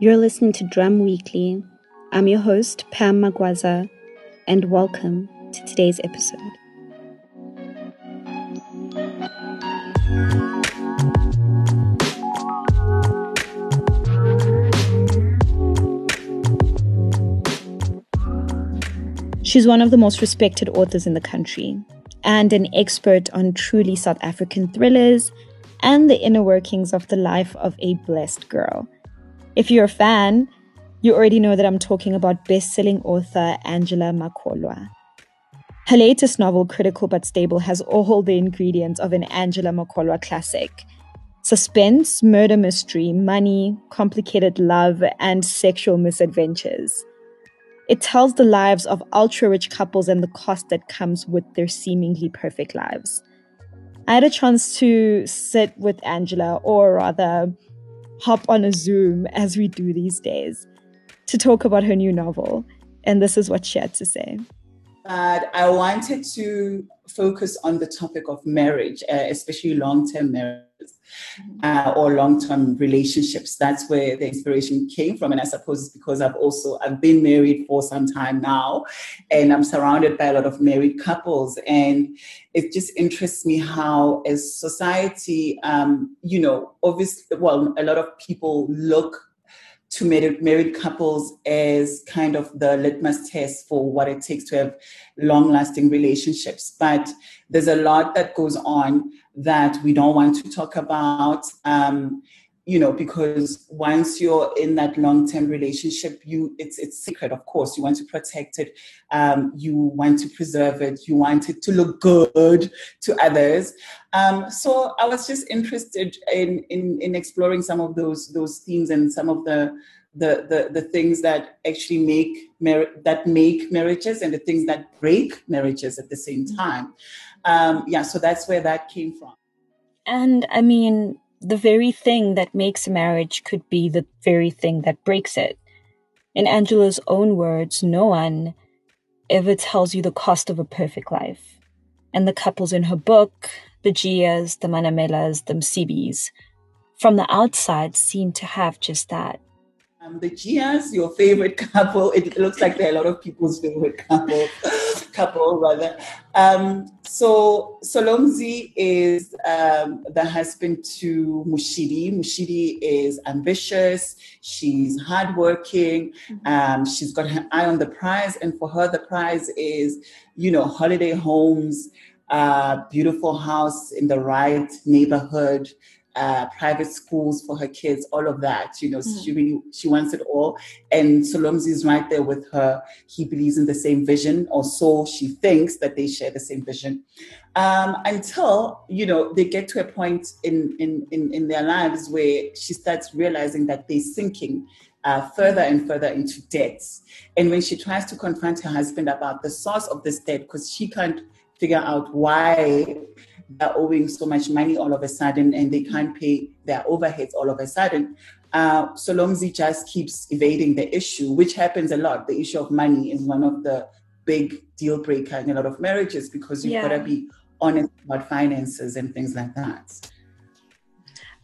You're listening to Drum Weekly. I'm your host, Pam Magwaza, and welcome to today's episode. She's one of the most respected authors in the country and an expert on truly South African thrillers and the inner workings of the life of a blessed girl. If you're a fan, you already know that I'm talking about best-selling author Angela Makholwa. Her latest novel, Critical But Stable, has all the ingredients of an Angela Makholwa classic. Suspense, murder mystery, money, complicated love, and sexual misadventures. It tells the lives of ultra rich couples and the cost that comes with their seemingly perfect lives. I had a chance to sit with Angela, or rather, hop on a Zoom as we do these days, to talk about her new novel. And this is what she had to say. But I wanted to focus on the topic of marriage, uh, especially long term marriage uh, or long-term relationships. That's where the inspiration came from, and I suppose it's because I've also I've been married for some time now, and I'm surrounded by a lot of married couples, and it just interests me how, as society, um, you know, obviously, well, a lot of people look to married, married couples as kind of the litmus test for what it takes to have long lasting relationships. But there's a lot that goes on that we don't want to talk about. Um, you know, because once you're in that long-term relationship, you it's it's secret, of course. You want to protect it, um, you want to preserve it, you want it to look good to others. Um, so I was just interested in, in in exploring some of those those themes and some of the the, the, the things that actually make mar- that make marriages and the things that break marriages at the same time. Um, yeah, so that's where that came from. And I mean, the very thing that makes a marriage could be the very thing that breaks it. In Angela's own words, no one ever tells you the cost of a perfect life. And the couples in her book, the Gias, the Manamelas, the Msibis, from the outside seem to have just that. The Gias, your favorite couple. It looks like there are a lot of people's favorite couple, couple rather. Um, so Solomzi is um, the husband to Mushidi. Mushidi is ambitious. She's hardworking. Mm-hmm. Um, she's got her eye on the prize, and for her, the prize is, you know, holiday homes, uh, beautiful house in the right neighborhood uh, private schools for her kids, all of that. You know, mm. she really she wants it all. And Solomzi is right there with her. He believes in the same vision, or so she thinks that they share the same vision. Um, until you know they get to a point in, in in in their lives where she starts realizing that they're sinking uh, further and further into debts. And when she tries to confront her husband about the source of this debt, because she can't figure out why they're owing so much money all of a sudden and they can't pay their overheads all of a sudden. Uh, Solomzi just keeps evading the issue, which happens a lot. The issue of money is one of the big deal breaker in a lot of marriages because you've yeah. got to be honest about finances and things like that.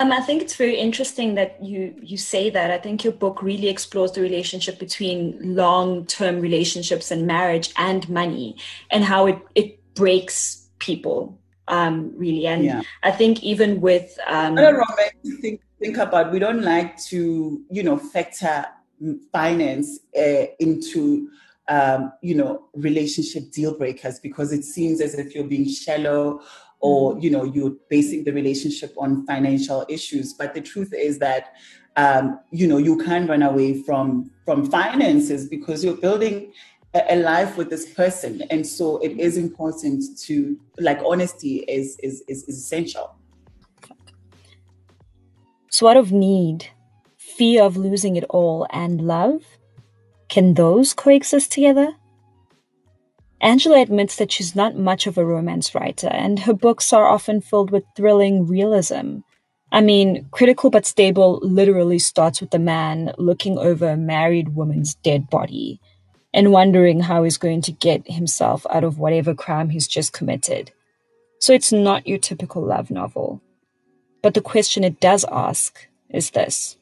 Um, I think it's very interesting that you you say that. I think your book really explores the relationship between long term relationships and marriage and money, and how it it breaks people um, really. And yeah. I think even with um, I don't know, think think about we don't like to you know factor finance uh, into um, you know relationship deal breakers because it seems as if you're being shallow or mm. you know you're basing the relationship on financial issues but the truth is that um, you know you can't run away from from finances because you're building a, life with this person. And so it is important to like honesty is is is, is essential. So out of need fear of losing it all and love can those coexist together? Angela admits that she's not much of a romance writer, and her books are often filled with thrilling realism. I mean, Critical But Stable literally starts with a man looking over a married woman's dead body and wondering how he's going to get himself out of whatever crime he's just committed. So it's not your typical love novel. But the question it does ask is this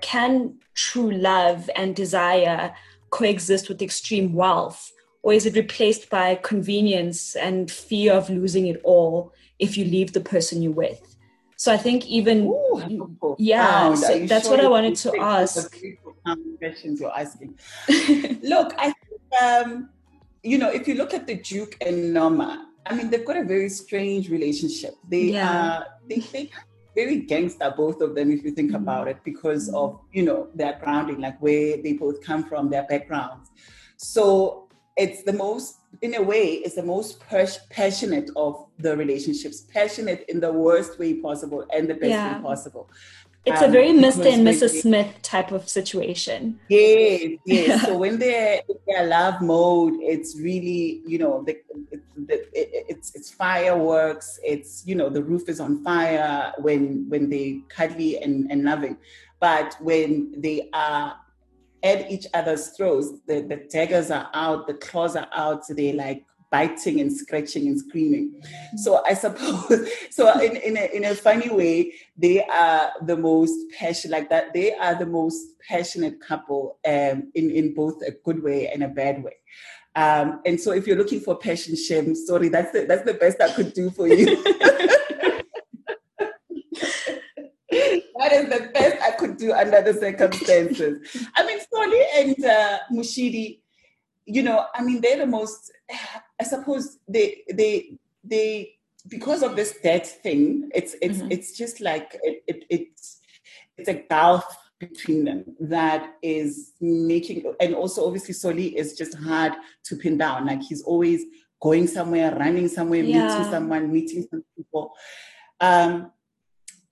can true love and desire coexist with extreme wealth? Or is it replaced by convenience and fear of losing it all if you leave the person you're with? So I think even Ooh, yeah, so that's sure what I wanted to ask. Questions you're asking. Look, I think um, you know if you look at the Duke and Norma, I mean they've got a very strange relationship. They yeah. are they, they very gangster, both of them, if you think mm-hmm. about it, because of you know their grounding, like where they both come from, their backgrounds. So it's the most, in a way, it's the most passionate of the relationships, passionate in the worst way possible and the best yeah. way possible. It's um, a very Mr. and Mrs. Smith type of situation. Yes, yes. so when they're in their love mode, it's really, you know, the, the, it, it's it's fireworks. It's you know the roof is on fire when when they cuddly and, and loving, but when they are at each other's throats, the, the daggers are out, the claws are out, so they're like biting and scratching and screaming. So I suppose, so in, in, a, in a funny way, they are the most passionate, like that, they are the most passionate couple um, in, in both a good way and a bad way. Um, and so if you're looking for passion Shem, sorry, that's the, that's the best I could do for you. that is the best I could do under the circumstances. I mean, Soli and uh, Mushidi, you know, I mean, they're the most I suppose they they they because of this debt thing, it's it's mm-hmm. it's just like it, it, it's it's a gulf between them that is making and also obviously Soli is just hard to pin down. Like he's always going somewhere, running somewhere, yeah. meeting someone, meeting some people. Um,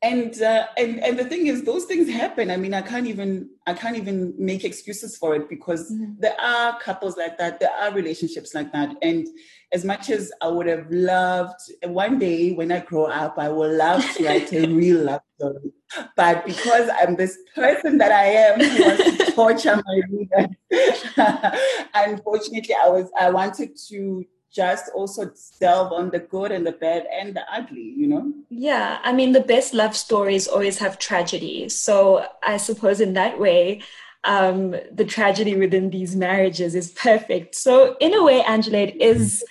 and uh, and and the thing is those things happen. I mean i can't even i can't even make excuses for it because mm-hmm. there are couples like that. There are relationships like that. And as much as i would have loved one day when i grow up i will love to write a real love story. But because i'm this person that i am who wants to torture my reader unfortunately i was i wanted to just also delve on the good and the bad and the ugly, you know? Yeah. I mean, the best love stories always have tragedy. So I suppose in that way, um, the tragedy within these marriages is perfect. So, in a way, Angela, it is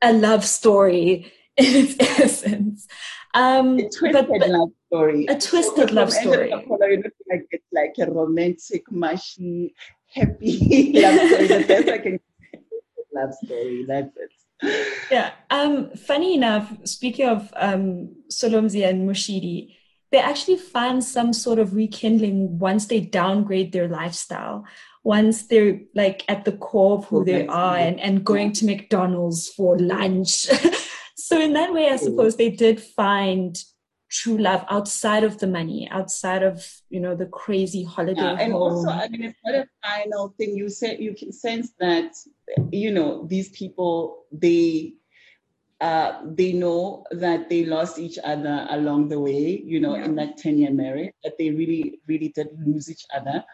a love story in its essence. Um, a twisted but, but love story. A twisted love story. Like it's like a romantic, mushy, happy love story. The best I can love story. That's it yeah. Um, funny enough, speaking of um, Solomzi and Mushidi, they actually find some sort of rekindling once they downgrade their lifestyle, once they're like at the core of who okay. they are and, and going to McDonald's for lunch. so, in that way, I suppose they did find true love outside of the money, outside of you know the crazy holiday. Yeah, and home. also, I mean, it's not a final thing. You said you can sense that you know these people they uh, they know that they lost each other along the way. You know, yeah. in that ten year marriage, that they really really did lose each other,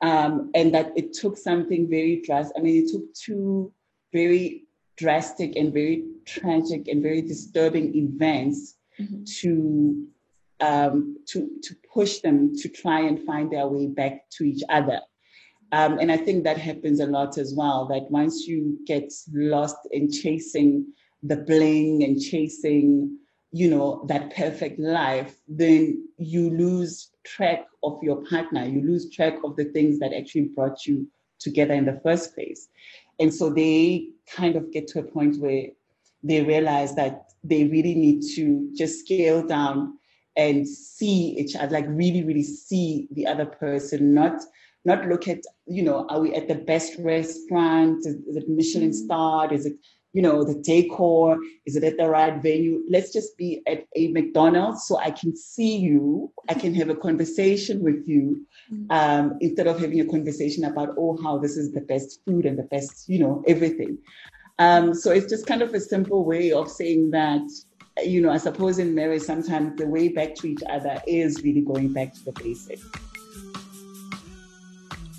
um, and that it took something very drastic. I mean, it took two very drastic and very tragic and very disturbing events mm-hmm. to um, to to push them to try and find their way back to each other. Um, and I think that happens a lot as well. That once you get lost in chasing the bling and chasing, you know, that perfect life, then you lose track of your partner. You lose track of the things that actually brought you together in the first place. And so they kind of get to a point where they realize that they really need to just scale down and see each other, like really, really see the other person, not not look at, you know, are we at the best restaurant? Is, is it Michelin mm-hmm. starred? Is it, you know, the decor? Is it at the right venue? Let's just be at a McDonald's so I can see you. I can have a conversation with you mm-hmm. um, instead of having a conversation about, oh, how this is the best food and the best, you know, everything. Um, so it's just kind of a simple way of saying that, you know, I suppose in marriage, sometimes the way back to each other is really going back to the basics.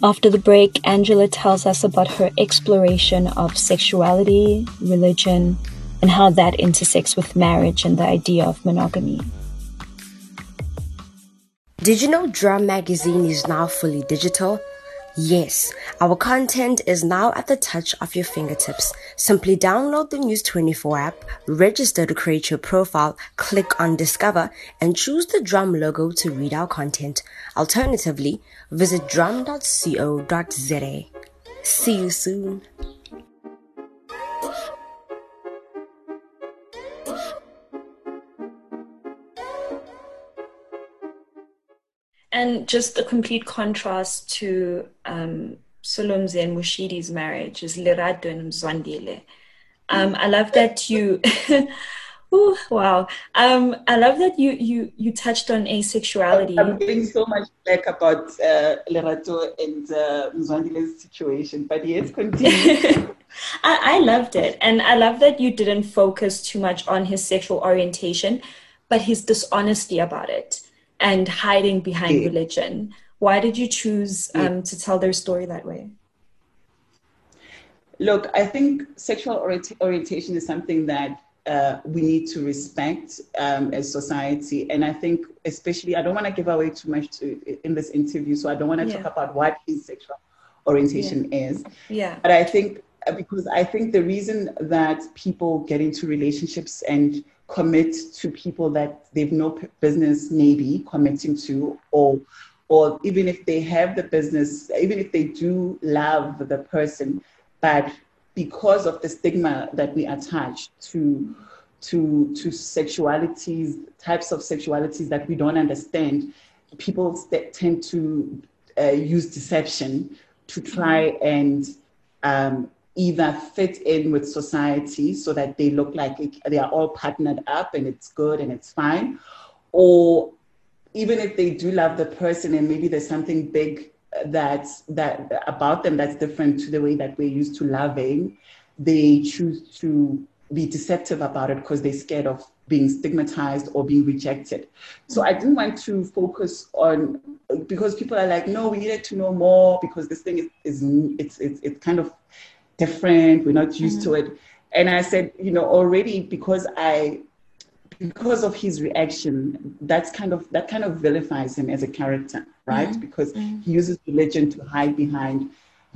After the break, Angela tells us about her exploration of sexuality, religion, and how that intersects with marriage and the idea of monogamy. Did you know Drum Magazine is now fully digital? Yes, our content is now at the touch of your fingertips. Simply download the News 24 app, register to create your profile, click on Discover, and choose the Drum logo to read our content. Alternatively, visit drum.co.za. See you soon. And just the complete contrast to um, Solomzi and Mushidi's marriage is Lerato and Mzwandile. Um, I love that you. Ooh, wow. Um, I love that you you you touched on asexuality. I'm getting so much back about uh, Lerato and uh, Mzwandile's situation, but yes, continue. I, I loved it, and I love that you didn't focus too much on his sexual orientation, but his dishonesty about it and hiding behind yeah. religion. Why did you choose um, yeah. to tell their story that way? Look, I think sexual orientation is something that uh, we need to respect um, as society. And I think, especially, I don't want to give away too much to, in this interview, so I don't want to yeah. talk about what his sexual orientation yeah. is. Yeah. But I think, uh, because I think the reason that people get into relationships and commit to people that they've no business maybe committing to or or even if they have the business even if they do love the person but because of the stigma that we attach to to to sexualities types of sexualities that we don't understand people tend to uh, use deception to try and um, either fit in with society so that they look like they are all partnered up and it's good and it's fine, or even if they do love the person and maybe there's something big uh, that's that about them that's different to the way that we're used to loving, they choose to be deceptive about it because they're scared of being stigmatized or being rejected. So I didn't want to focus on because people are like, no, we needed to know more because this thing is, is it's, it's it's kind of different. We're not used mm-hmm. to it. And I said, you know, already because I because of his reaction, that's kind of that kind of vilifies him as a character, right? Mm-hmm. Because mm-hmm. he uses religion to hide behind,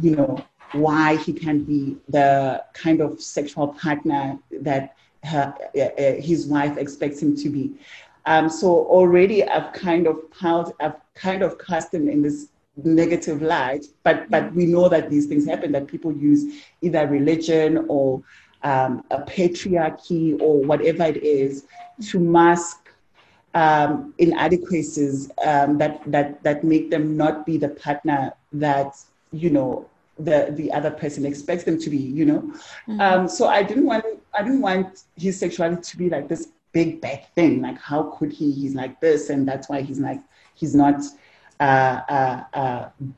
you know, why he can be the kind of sexual partner that her, uh, uh, his wife expects him to be. Um, so already I've kind of piled, I've kind of cast him in this negative light, but but we know that these things happen. That people use either religion or um, a patriarchy or whatever it is to mask um, inadequacies um, that that that make them not be the partner that you know the the other person expects them to be. You know, mm-hmm. Um, so I didn't want I didn't want his sexuality to be like this big bad thing. Like how could he? He's like this, and that's why he's like he's not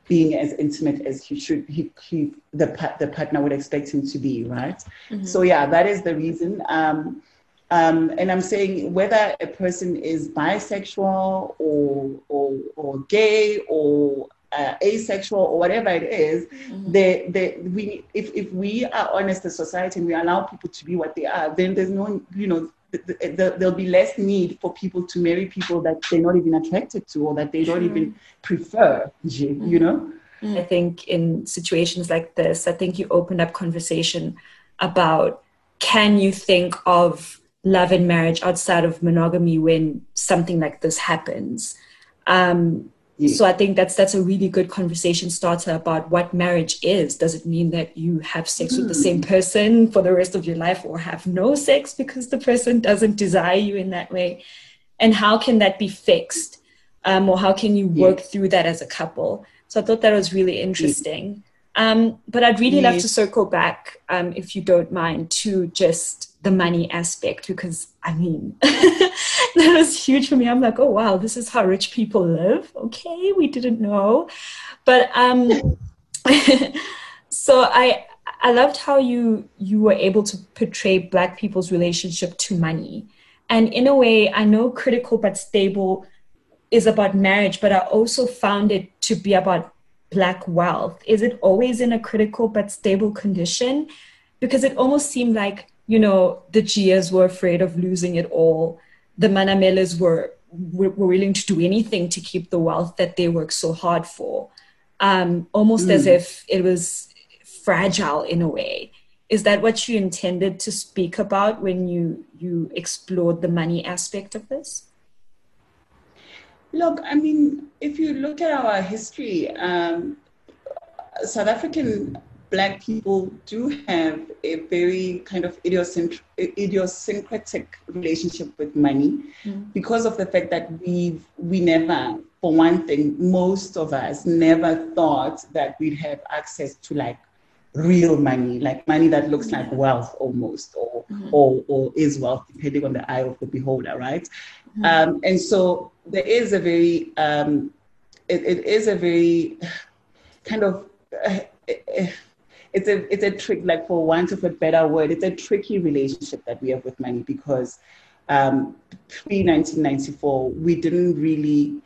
being as intimate as he should, he, he the the partner would expect him to be, right? Mm-hmm. So yeah, that is the reason. Um, um, and I'm saying whether a person is bisexual or or, or gay or uh, asexual or whatever it is, mm-hmm. they, they, we, if, if we are honest as society and we allow people to be what they are, then there's no, you know, there'll be less need for people to marry people that they're not even attracted to or that they don't even prefer, you mm. know? I think in situations like this, I think you open up conversation about can you think of love and marriage outside of monogamy when something like this happens? Um, so I think that's that's a really good conversation starter about what marriage is. Does it mean that you have sex mm. with the hmm. same person for the rest of your life or have no sex because the person doesn't desire you in that way? And how can that be fixed? Um, or how can you work yeah. through that as a couple? So I thought that was really interesting. Um, but I'd really love to circle back, um, if you don't mind, to just the money aspect because I mean that was huge for me. I'm like, oh wow, this is how rich people live. Okay, we didn't know, but um, so I I loved how you you were able to portray Black people's relationship to money, and in a way, I know critical but stable is about marriage, but I also found it to be about Black wealth. Is it always in a critical but stable condition? Because it almost seemed like you know, the Chias were afraid of losing it all. The Manamelas were were, were willing to do anything to keep the wealth that they worked so hard for, um, almost mm. as if it was fragile in a way. Is that what you intended to speak about when you you explored the money aspect of this? Look, I mean, if you look at our history, um, South African black people do have a very kind of idiosyncratic, idiosyncratic relationship with money mm. because of the fact that we we never for one thing most of us never thought that we'd have access to like real money like money that looks like wealth almost or mm-hmm. or or is wealth depending on the eye of the beholder right mm-hmm. um, and so there is a very um, it, it is a very kind of uh, it's a it's a trick like for want of a better word it's a tricky relationship that we have with money because um, pre 1994 we didn't really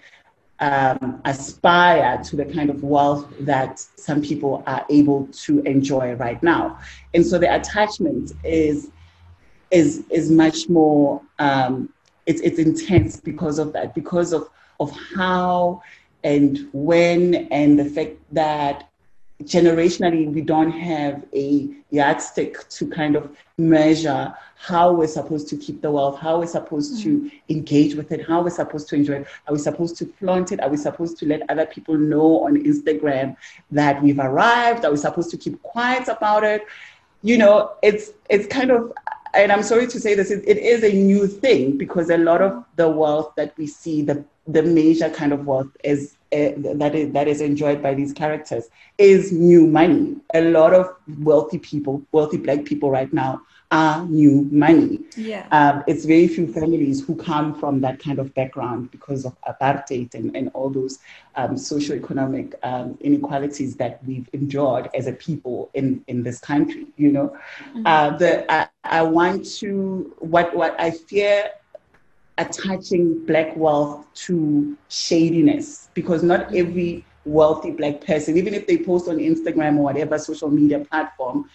um, aspire to the kind of wealth that some people are able to enjoy right now. And so the attachment is is is much more um, it's it's intense because of that because of of how and when and the fact that generationally we don't have a yardstick to kind of measure how we're supposed to keep the wealth, how we're supposed mm-hmm. to engage with it, how we're supposed to enjoy it. Are we supposed to flaunt it? Are we supposed to let other people know on Instagram that we've arrived? Are we supposed to keep quiet about it? You know, it's it's kind of and I'm sorry to say this, it, it is a new thing because a lot of the wealth that we see, the the major kind of wealth is uh, that is that is enjoyed by these characters is new money. A lot of wealthy people, wealthy black people right now are new money. Yeah. Um, it's very few families who come from that kind of background because of apartheid and, and all those um, socioeconomic um, inequalities that we've endured as a people in, in this country. You know, mm-hmm. uh, the, I, I want to, what, what I fear attaching black wealth to shadiness because not every wealthy black person, even if they post on Instagram or whatever social media platform,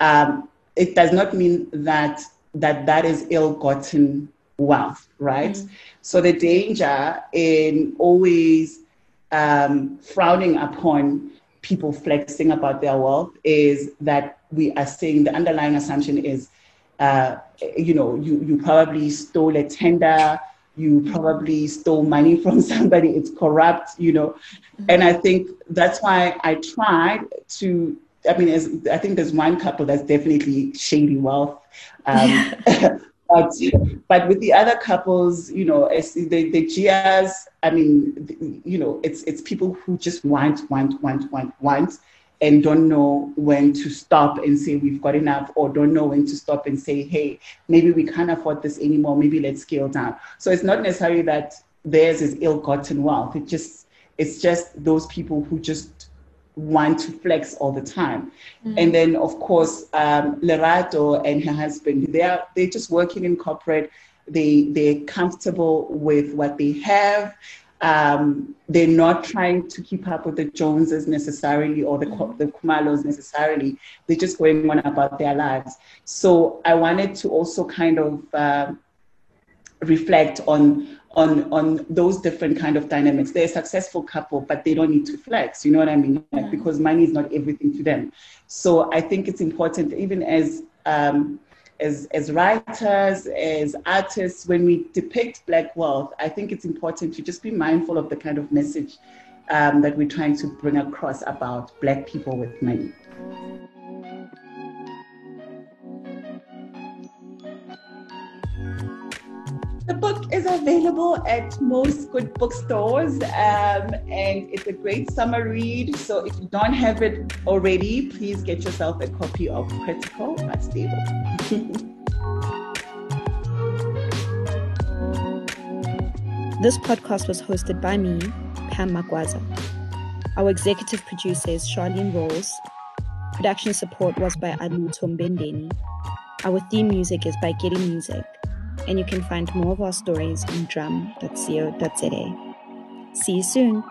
um, it does not mean that that that is ill-gotten wealth, right? Mm. So the danger in always um, frowning upon people flexing about their wealth is that we are saying the underlying assumption is uh, you know, you, you probably stole a tender, you probably stole money from somebody, it's corrupt, you know. And I think that's why I tried to, I mean, as, I think there's one couple that's definitely shady wealth. Um, but, but with the other couples, you know, the, the Gias, I mean, you know, it's, it's people who just want, want, want, want, want and don't know when to stop and say we've got enough or don't know when to stop and say hey maybe we can't afford this anymore maybe let's scale down. So it's not necessarily that theirs is ill-gotten wealth. It just it's just those people who just want to flex all the time. Mm-hmm. and then of course um, lerato and her husband they're they're just working in corporate. They they're comfortable with what they have um, they're not trying to keep up with the Joneses necessarily or the, mm-hmm. the Khumalos necessarily. They're just going on about their lives. So I wanted to also kind of uh, reflect on on on those different kind of dynamics. They're a successful couple, but they don't need to flex. You know what I mean? Like, yeah. Because money is not everything to them. So I think it's important, even as um, as, as writers, as artists, when we depict Black wealth, I think it's important to just be mindful of the kind of message um, that we're trying to bring across about Black people with money. The book is available at most good bookstores, um, and it's a great summer read. So if you don't have it already, please get yourself a copy of Critical but Stable. this podcast was hosted by me, Pam Magwaza. Our executive producer is Charlene Rose. Production support was by Adu Tombendeni. Our theme music is by Getty Music and you can find more of our stories on drum.co.za. See you soon.